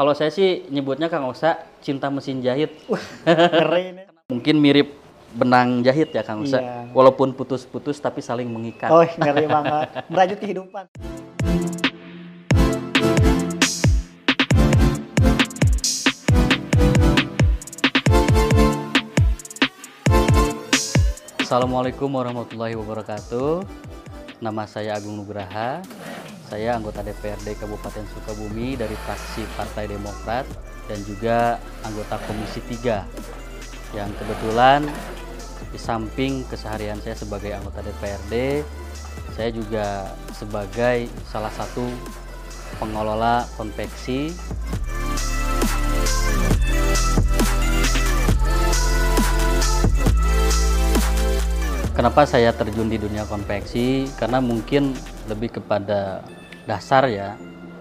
kalau saya sih nyebutnya Kang Osa cinta mesin jahit. Keren. Mungkin mirip benang jahit ya Kang Osa. Iya. Walaupun putus-putus tapi saling mengikat. Oh, ngeri banget. Merajut kehidupan. Assalamualaikum warahmatullahi wabarakatuh. Nama saya Agung Nugraha. Saya anggota DPRD Kabupaten Sukabumi dari fraksi Partai Demokrat dan juga anggota Komisi 3 yang kebetulan di samping keseharian saya sebagai anggota DPRD, saya juga sebagai salah satu pengelola konveksi Kenapa saya terjun di dunia konveksi? Karena mungkin lebih kepada dasar ya.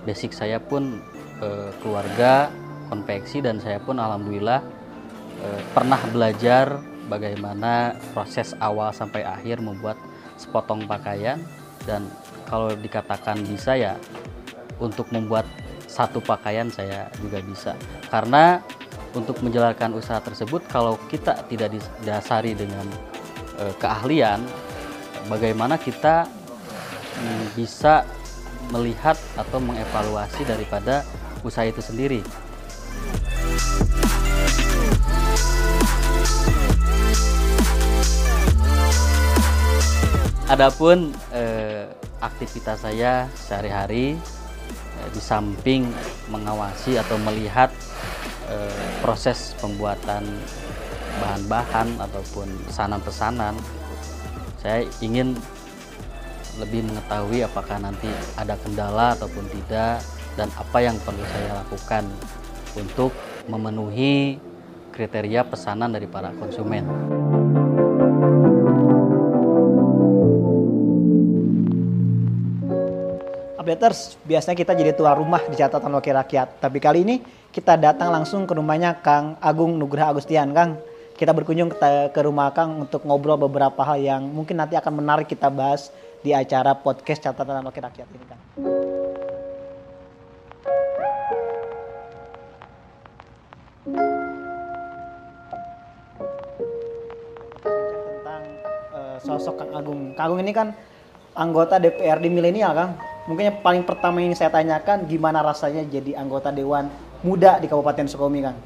Basic saya pun eh, keluarga konveksi dan saya pun alhamdulillah eh, pernah belajar bagaimana proses awal sampai akhir membuat sepotong pakaian dan kalau dikatakan bisa ya untuk membuat satu pakaian saya juga bisa. Karena untuk menjalankan usaha tersebut kalau kita tidak didasari dengan eh, keahlian bagaimana kita mm, bisa melihat atau mengevaluasi daripada usaha itu sendiri. Adapun eh, aktivitas saya sehari-hari eh, di samping mengawasi atau melihat eh, proses pembuatan bahan-bahan ataupun pesanan-pesanan saya ingin lebih mengetahui apakah nanti ada kendala ataupun tidak dan apa yang perlu saya lakukan untuk memenuhi kriteria pesanan dari para konsumen. Updaters, biasanya kita jadi tuan rumah di catatan wakil rakyat. Tapi kali ini kita datang langsung ke rumahnya Kang Agung Nugraha Agustian. Kang, kita berkunjung ke, ke rumah Kang untuk ngobrol beberapa hal yang mungkin nanti akan menarik kita bahas di acara podcast catatan wakil rakyat ini Kang. tentang eh, sosok Kang Agung. Kang Agung ini kan anggota DPRD milenial Kang. Mungkin yang paling pertama yang saya tanyakan gimana rasanya jadi anggota dewan muda di Kabupaten Sukabumi Kang?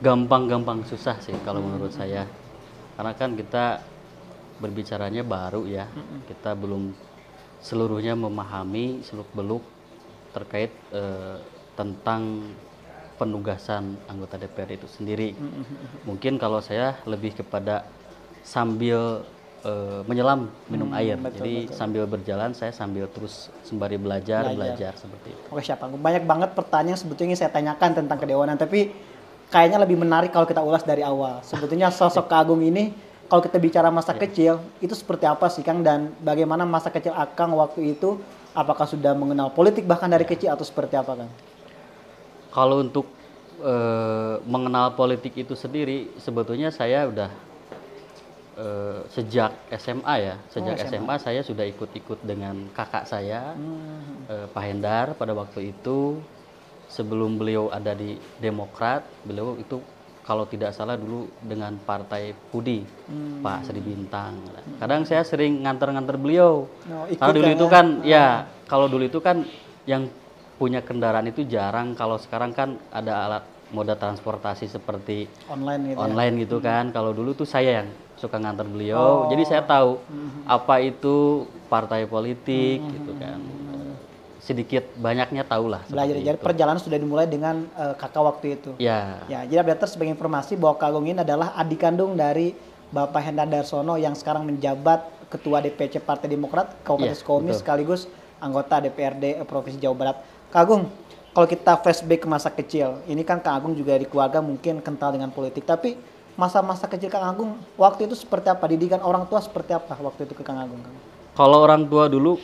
Gampang-gampang susah sih kalau menurut saya. Karena kan kita berbicaranya baru ya. Kita belum seluruhnya memahami seluk-beluk terkait eh, tentang penugasan anggota DPR itu sendiri. Mungkin kalau saya lebih kepada sambil eh, menyelam minum air. betul, Jadi sambil berjalan saya sambil terus sembari belajar, Belajar. belajar seperti itu. Oke siapa? Banyak banget pertanyaan sebetulnya saya tanyakan tentang kedewanan, tapi kayaknya lebih menarik kalau kita ulas dari awal. Sebetulnya sosok Agung ini, kalau kita bicara masa kecil, itu seperti apa sih Kang? Dan bagaimana masa kecil Akang waktu itu? Apakah sudah mengenal politik bahkan dari kecil atau seperti apa Kang? Kalau untuk eh, mengenal politik itu sendiri, sebetulnya saya udah eh, sejak SMA ya, sejak Oh, SMA. SMA. saya sudah ikut-ikut dengan kakak saya, Hmm. eh, Pak Hendar pada waktu itu. Sebelum beliau ada di Demokrat, beliau itu kalau tidak salah dulu dengan Partai Pudi, Hmm. Pak Sri Bintang. Kadang saya sering nganter-nganter beliau. Oh, Karena dulu Kang itu ya? kan ya kalau dulu itu kan yang punya kendaraan itu jarang. Kalau sekarang kan ada alat moda transportasi seperti Online gitu ya? online gitu kan. Kalau dulu tuh saya yang suka nganter beliau. Jadi saya tahu apa itu partai politik gitu kan. Eh, Sedikit banyaknya tahu lah. Belajar, jadi itu. perjalanan sudah dimulai dengan eh, kakak waktu itu. Ya, Ya, jadi updater sebagai informasi bahwa Agung ini adalah adik kandung dari Bapak Hendar Darsono yang sekarang menjabat Ketua DPC Partai Demokrat Kabupaten Iya, Sukabumi sekaligus anggota DPRD Provinsi Jawa Barat. Kang Agung, kalau kita flashback ke masa kecil, ini kan Kang Agung juga di keluarga mungkin kental dengan politik, tapi masa-masa kecil Kang Agung waktu itu seperti apa? Didikan orang tua seperti apa waktu itu ke Kang Agung? Kalau orang tua dulu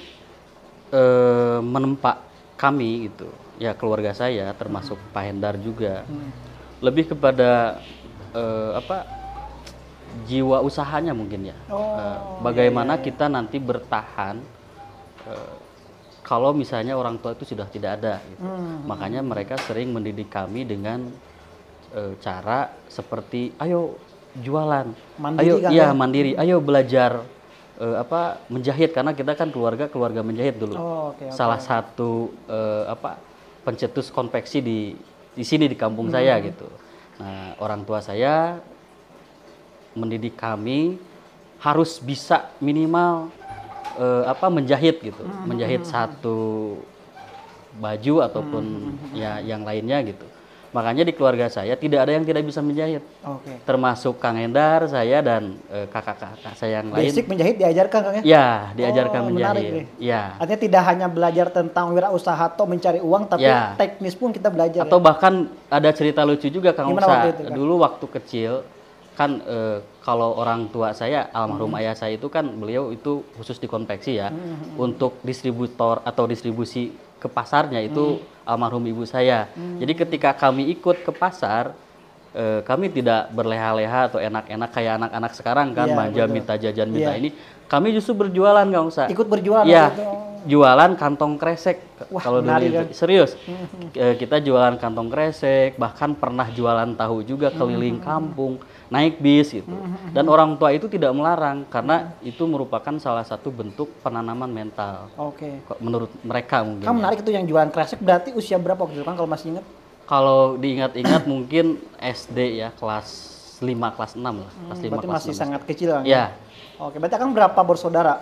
eh, menempa kami gitu, ya keluarga saya termasuk Pak Hendar juga. lebih kepada eh, apa jiwa usahanya mungkin ya Oh, Eh, bagaimana kita nanti bertahan eh, kalau misalnya orang tua itu sudah tidak ada. Gitu. Hmm. Makanya mereka sering mendidik kami dengan eh, cara seperti, ayo jualan, Mandiri ayo kan iya ya? mandiri, ayo belajar eh, apa menjahit karena kita kan keluarga keluarga menjahit dulu. Oh, oke, oke. Salah satu eh, apa pencetus konveksi di di sini di kampung saya gitu. Nah orang tua saya mendidik kami harus bisa minimal eh, apa menjahit gitu, menjahit satu baju ataupun ya yang lainnya gitu. Makanya di keluarga saya tidak ada yang tidak bisa menjahit, Oke. termasuk Kang Endar, saya dan eh, kakak-kakak saya yang lain. Basic menjahit diajarkan Kang ya? Ya, diajarkan Oh, menarik menjahit. Ya. Artinya tidak hanya belajar tentang wirausaha atau mencari uang, tapi Ya. teknis pun kita belajar. Atau bahkan ada cerita lucu juga Kang Gimana Usa. waktu itu, Kang? Dulu waktu kecil kan eh, kalau orang tua saya almarhum Hmm. ayah saya itu kan beliau itu khusus di konveksi ya. Hmm, Untuk distributor atau distribusi ke pasarnya itu Hmm. almarhum ibu saya. Jadi ketika kami ikut ke pasar eh, kami tidak berleha-leha atau enak-enak kayak anak-anak sekarang kan Iya, manja betul. minta jajan minta Iya. ini. Kami justru berjualan Kang Usa. Ikut berjualan waktu itu. jualan kantong kresek. Wah, Kalau dulu itu. kan? serius, Eh, kita jualan kantong kresek, bahkan pernah jualan tahu juga Hmm. keliling kampung, naik bis gitu. Dan orang tua itu tidak melarang karena itu merupakan salah satu bentuk penanaman mental. Oke. Kok Menurut mereka mungkin. Kan ya. menarik itu yang jualan kresek berarti usia berapa waktu itu kan kalau masih ingat? Kalau diingat-ingat mungkin SD ya kelas 5 kelas 6 lah, kelas 5 Hmm, Berarti kelas masih 6. sangat kecil kan? Ya, Oke, berarti akan berapa bersaudara?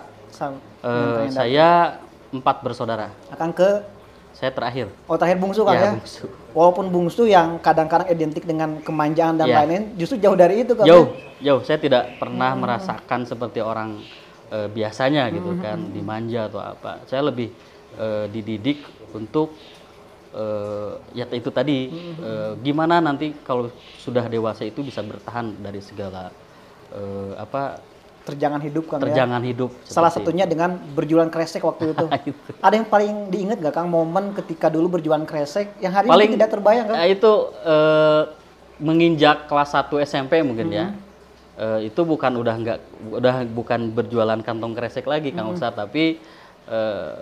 Endar? saya empat bersaudara. akan ke Saya terakhir. oh terakhir bungsu kan Ya, ya? bungsu. Walaupun bungsu yang kadang-kadang identik dengan kemanjaan dan Ya. lain-lain, justru jauh dari itu kan? jauh jauh saya tidak pernah merasakan seperti orang eh, biasanya gitu kan dimanja atau apa saya lebih eh, dididik untuk eh, ya itu tadi eh, gimana nanti kalau sudah dewasa itu bisa bertahan dari segala eh, apa Terjangan hidup kan ya? terjangan hidup Salah satunya dengan berjualan kresek waktu itu. Itu. Ada yang paling diingat gak Kang momen ketika dulu berjualan kresek yang hari Paling- ini tidak terbayang kan? Itu eh, menginjak kelas 1 SMP mungkin ya. Hmm. Eh, itu bukan udah nggak udah bukan berjualan kantong kresek lagi Kang Hmm. Ustadz, tapi eh,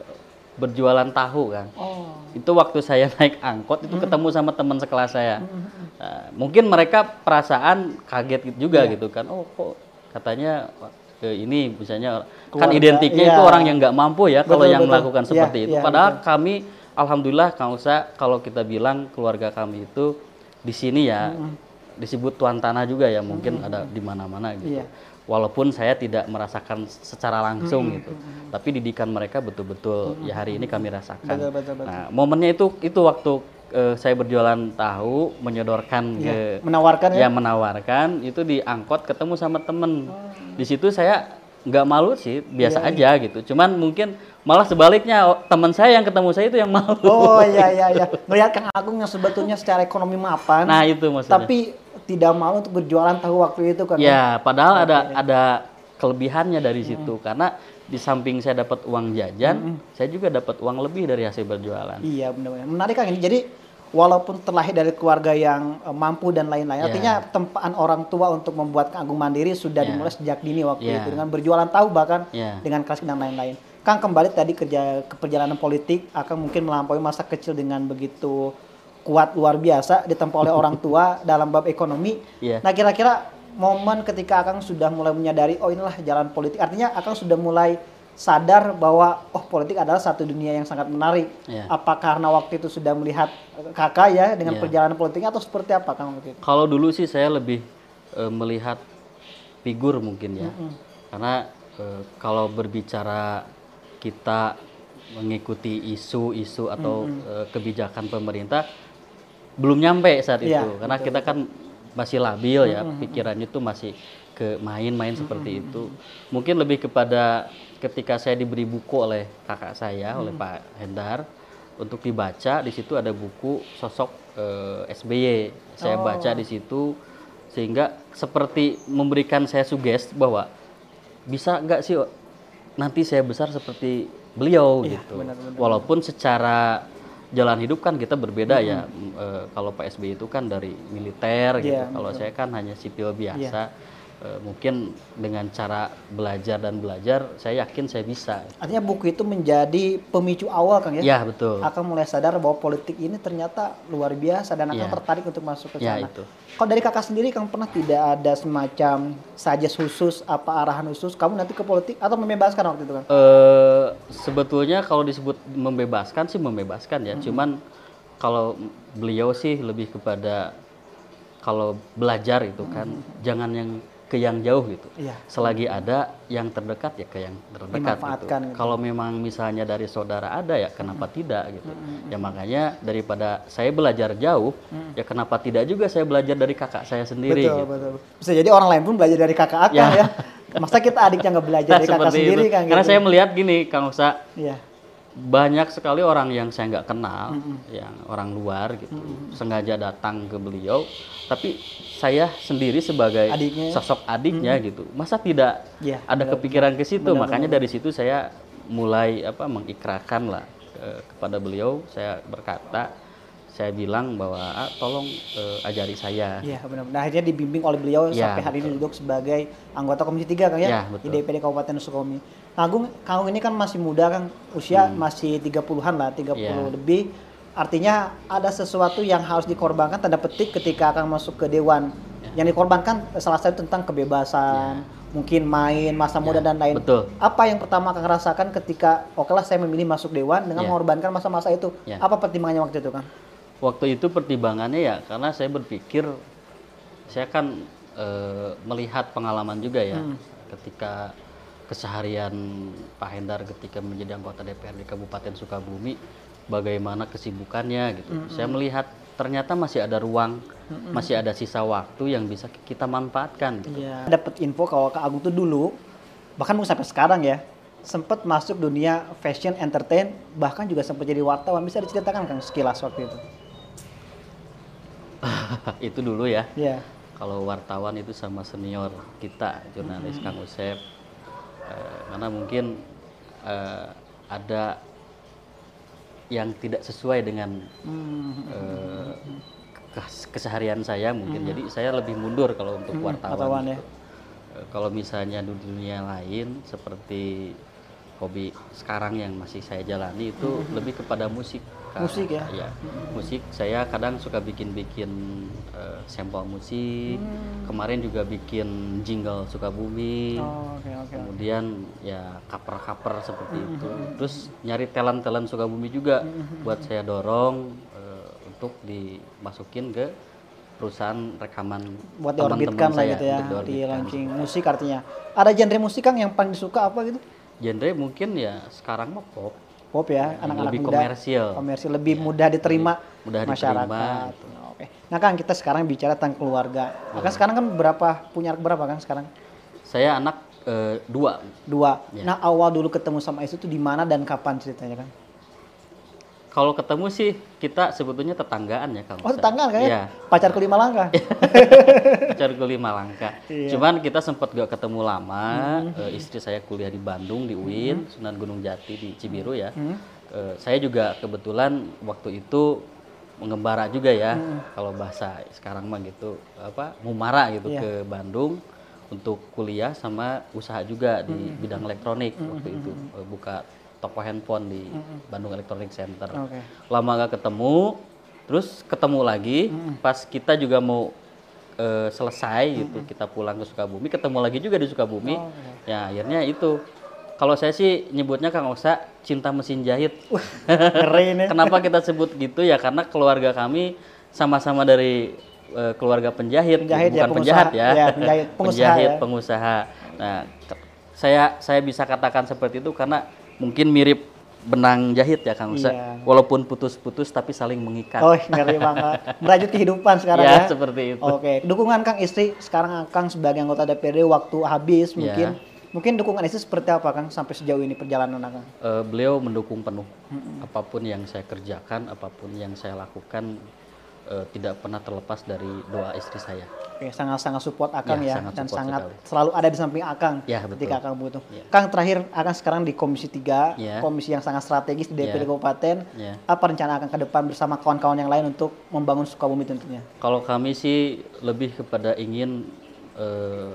berjualan tahu kan. Oh. Itu waktu saya naik angkot itu ketemu sama teman sekelas saya. Hmm, Nah, mungkin mereka perasaan kaget juga Iya. gitu kan. Oh kok katanya eh, ini misalnya kan Keluarga, identiknya iya. itu orang yang nggak mampu ya kalau Betul, yang betul. melakukan Iya, seperti itu. iya, Padahal kami alhamdulillah Kang Usa kalau kita bilang keluarga kami itu di sini ya disebut tuan tanah juga ya mungkin ada di mana-mana gitu. Iya. Walaupun saya tidak merasakan secara langsung gitu. Tapi didikan mereka betul-betul ya hari ini kami rasakan. Betul, betul, betul. Nah, momennya itu itu waktu eh, saya berjualan tahu menyodorkan ke Menawarkan ya? ya menawarkan itu di angkot ketemu sama temen. Di situ saya nggak malu sih biasa aja gitu. Cuman mungkin malah sebaliknya oh, teman saya yang ketemu saya itu yang malu. Oh iya iya iya. Melihat Kang Agung yang sebetulnya secara ekonomi mapan, nah itu maksudnya. tapi tidak malu untuk berjualan tahu waktu itu kan? ya? padahal ada ada kelebihannya dari situ. Karena di samping saya dapat uang jajan saya juga dapat uang lebih dari hasil berjualan. Iya benar-benar. Menarik Kang. Ini. Jadi walaupun terlahir dari keluarga yang eh, mampu dan lain-lain, Ya. artinya tempaan orang tua untuk membuat Agung mandiri sudah Ya. dimulai sejak dini waktu Ya. itu dengan berjualan tahu bahkan Ya. dengan kelas dan lain-lain. Kang kembali tadi kerja ke perjalanan politik akan mungkin melampaui masa kecil dengan begitu kuat luar biasa ditempa oleh orang tua dalam bab ekonomi. Iya. Nah kira-kira momen ketika Akang sudah mulai menyadari oh inilah jalan politik artinya Akang sudah mulai sadar bahwa oh politik adalah satu dunia yang sangat menarik. Iya. Apa karena waktu itu sudah melihat eh, kakak ya dengan Iya. perjalanan politiknya atau seperti apa Kang waktu itu? Kalau dulu sih saya lebih eh, melihat figur mungkin ya, karena eh, kalau berbicara kita mengikuti isu-isu atau eh, kebijakan pemerintah belum nyampe saat Iya, itu, karena kita kan masih labil ya, pikirannya tuh masih ke main-main seperti itu. Mungkin lebih kepada ketika saya diberi buku oleh kakak saya, oleh Pak Hendar untuk dibaca di situ ada buku sosok eh, SBY. Saya Oh. baca di situ sehingga seperti memberikan saya suges bahwa bisa nggak sih nanti saya besar seperti beliau Iya, gitu. benar-benar. Walaupun secara jalan hidup kan kita berbeda ya. M- eh, kalau Pak SBY itu kan dari militer gitu. Iya, Kalau saya kan hanya sipil biasa. Eh, mungkin dengan cara belajar dan belajar, saya yakin saya bisa. Artinya buku itu menjadi pemicu awal Kang ya? Ya betul. Akan mulai sadar bahwa politik ini ternyata luar biasa dan akan Ya. tertarik untuk masuk ke Ya, sana. itu. Kalau dari kakak sendiri, Kang pernah tidak ada semacam suggest khusus, apa arahan khusus, kamu nanti ke politik atau membebaskan waktu itu kan? Eh sebetulnya kalau disebut membebaskan sih membebaskan ya. Cuman kalau beliau sih lebih kepada kalau belajar itu kan jangan yang ke yang jauh gitu. Iya. Selagi ada yang terdekat ya ke yang terdekat gitu. Gitu. Kalau memang misalnya dari saudara ada ya kenapa tidak gitu. Ya makanya daripada saya belajar jauh ya kenapa tidak juga saya belajar dari kakak saya sendiri betul, gitu. betul. Bisa jadi orang lain pun belajar dari kakak akang ya. Ya. Masa kita adiknya nggak belajar dari kakak sendiri itu. kan? Karena gitu. saya melihat gini Kang Uksa, Iya. Banyak sekali orang yang saya nggak kenal, yang orang luar gitu, sengaja datang ke beliau, tapi saya sendiri sebagai Adiknya. sosok adiknya gitu, masa tidak Iya, ada benar. kepikiran ke situ? Benar, Makanya dari situ saya mulai apa mengikrarkan lah eh, kepada beliau, saya berkata, saya bilang bahwa ah, tolong eh, ajari saya. Iya benar. Nah akhirnya dibimbing oleh beliau Iya, sampai hari ini duduk sebagai anggota Komisi 3 Kang ya, Iya, di betul. DPD Kabupaten Sukomi. Kang Agung, Kang Agung ini kan masih muda Kang, usia masih 30-an lah, 30 Hmm. Iya. lebih. Artinya ada sesuatu yang harus dikorbankan tanda petik ketika akan masuk ke dewan. Ya. Yang dikorbankan salah satu tentang kebebasan, mungkin main, masa muda dan lain. Ya. betul. Apa yang pertama Kang rasakan ketika oke lah saya memilih masuk dewan dengan Ya. mengorbankan masa-masa itu? Ya. Apa pertimbangannya waktu itu Kang? Waktu itu pertimbangannya ya karena saya berpikir saya kan eh, melihat pengalaman juga ya ketika keseharian Pak Hendar ketika menjadi anggota DPRD Kabupaten Sukabumi bagaimana kesibukannya gitu. Saya melihat ternyata masih ada ruang, masih ada sisa waktu yang bisa kita manfaatkan. gitu. Iya. Dapat info kalau Kak Agung tuh dulu bahkan mungkin sampai sekarang ya sempat masuk dunia fashion entertain bahkan juga sempat jadi wartawan bisa diceritakan kan sekilas waktu itu itu dulu ya. Iya Kalau wartawan itu sama senior kita, jurnalis Kang Usep. Eh, karena mungkin eh, ada yang tidak sesuai dengan eh, kes- keseharian saya mungkin. Jadi saya lebih mundur kalau untuk wartawan. wartawan ya. gitu. Eh, kalau misalnya di dunia lain seperti hobi sekarang yang masih saya jalani itu lebih kepada musik. Kak. Musik ya? Iya, musik. Saya kadang suka bikin-bikin eh, sampel musik. Kemarin juga bikin jingle Sukabumi. oh, oke oke Kemudian ya cover-cover seperti itu. Terus nyari talent-talent Sukabumi juga buat saya dorong eh, untuk dimasukin ke perusahaan rekaman buat diorbitkan lah gitu ya di launching musik artinya ada genre musik Kang yang paling disuka apa gitu Genre mungkin ya sekarang mah pop. Pop ya Yang anak-anak lebih muda. komersil. komersil lebih mudah diterima lebih mudah masyarakat. diterima, oke. Nah Kang kita sekarang bicara tentang keluarga. Nah, kan sekarang kan berapa punya anak berapa Kang sekarang? Saya anak eh, dua. dua. Ya. nah awal dulu ketemu sama istri itu di mana dan kapan ceritanya kan Kalau ketemu sih kita sebetulnya tetanggaan ya kalau oh tetangga kan ya Iya. pacar kelima langkah Pacarku lima langkah. Iya. Cuman kita sempat gak ketemu lama. Hmm. Eh, istri saya kuliah di Bandung di UIN, Sunan Gunung Jati di Cibiru ya. Hmm. Eh, saya juga kebetulan waktu itu mengembara juga ya. Kalau bahasa sekarang mah gitu apa mumara gitu Hmm. Iya. ke Bandung untuk kuliah sama usaha juga di Hmm. bidang elektronik waktu itu Eh, buka toko handphone di Bandung Electronic Center. Oke. lama gak ketemu terus ketemu lagi. Pas kita juga mau eh, selesai gitu kita pulang ke Sukabumi ketemu lagi juga di Sukabumi. Ya akhirnya itu. Kalau saya sih nyebutnya Kang Osa cinta mesin jahit. Keren ya kenapa kita sebut gitu ya? Karena keluarga kami sama-sama dari eh, keluarga penjahit, Penjahit ya, bukan pengusaha. penjahat ya, Ya, penjahit, pengusaha Penjahit, ya. pengusaha. Nah, saya saya bisa katakan seperti itu karena mungkin mirip benang jahit ya Kang Usa. Iya. Walaupun putus-putus tapi saling mengikat. Oh, ngeri banget. Merajut kehidupan sekarang ya, ya. seperti itu. Oke, dukungan Kang istri sekarang Kang sebagai anggota DPRD waktu habis Iya. mungkin. Mungkin dukungan istri seperti apa Kang sampai sejauh ini perjalanan Kang? Eh, beliau mendukung penuh apa pun yang saya kerjakan, apa pun yang saya lakukan eh, tidak pernah terlepas dari doa istri saya. Oke, sangat-sangat support Akang Ya, ya, sangat dan sangat sekali. selalu ada di samping Akang Ya, betul. ketika Akang butuh. Ya. Kang terakhir Akang sekarang di Komisi 3, Ya. komisi yang sangat strategis di DPD Ya. Kabupaten. Ya. Apa rencana Akang ke depan bersama kawan-kawan yang lain untuk membangun Sukabumi tentunya? Kalau kami sih lebih kepada ingin eh,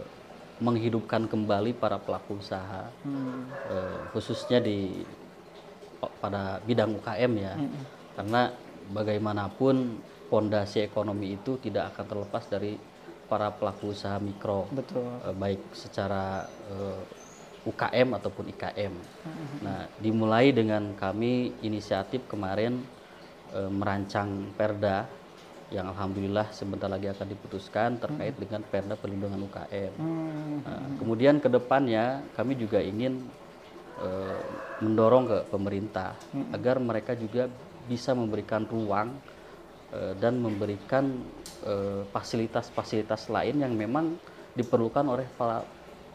menghidupkan kembali para pelaku usaha, Hmm. eh, khususnya di pada bidang UKM ya, karena bagaimanapun pondasi ekonomi itu tidak akan terlepas dari para pelaku usaha mikro, Betul. eh, baik secara eh, UKM ataupun IKM. Nah, dimulai dengan kami inisiatif kemarin eh, merancang Perda yang alhamdulillah sebentar lagi akan diputuskan terkait dengan Perda perlindungan UKM. Hmm. Nah, kemudian ke depannya kami juga ingin eh, mendorong ke pemerintah agar mereka juga bisa memberikan ruang dan memberikan eh, fasilitas-fasilitas lain yang memang diperlukan oleh para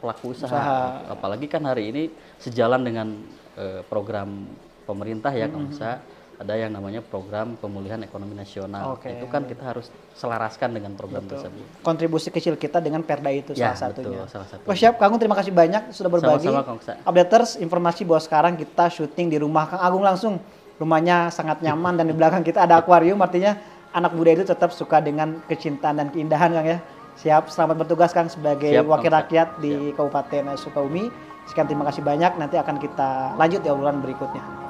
pelaku usaha. Usaha. Apalagi kan hari ini sejalan dengan eh, program pemerintah ya kalau bisa ada yang namanya program pemulihan ekonomi nasional. Oke. Itu kan kita harus selaraskan dengan program tersebut. Kontribusi kecil kita dengan Perda itu Ya, salah satunya. betul, salah satu. Oh siap, Kang Agung terima kasih banyak sudah berbagi. Sama-sama, Kang. Updaters, informasi bahwa sekarang kita syuting di rumah Kang Agung langsung. Rumahnya sangat nyaman dan di belakang kita ada akuarium, artinya anak muda itu tetap suka dengan kecintaan dan keindahan Kang ya. Siap, selamat bertugas Kang sebagai Siap, wakil rakyat di Kabupaten Sukabumi. Sekian terima kasih banyak, nanti akan kita lanjut di obrolan berikutnya.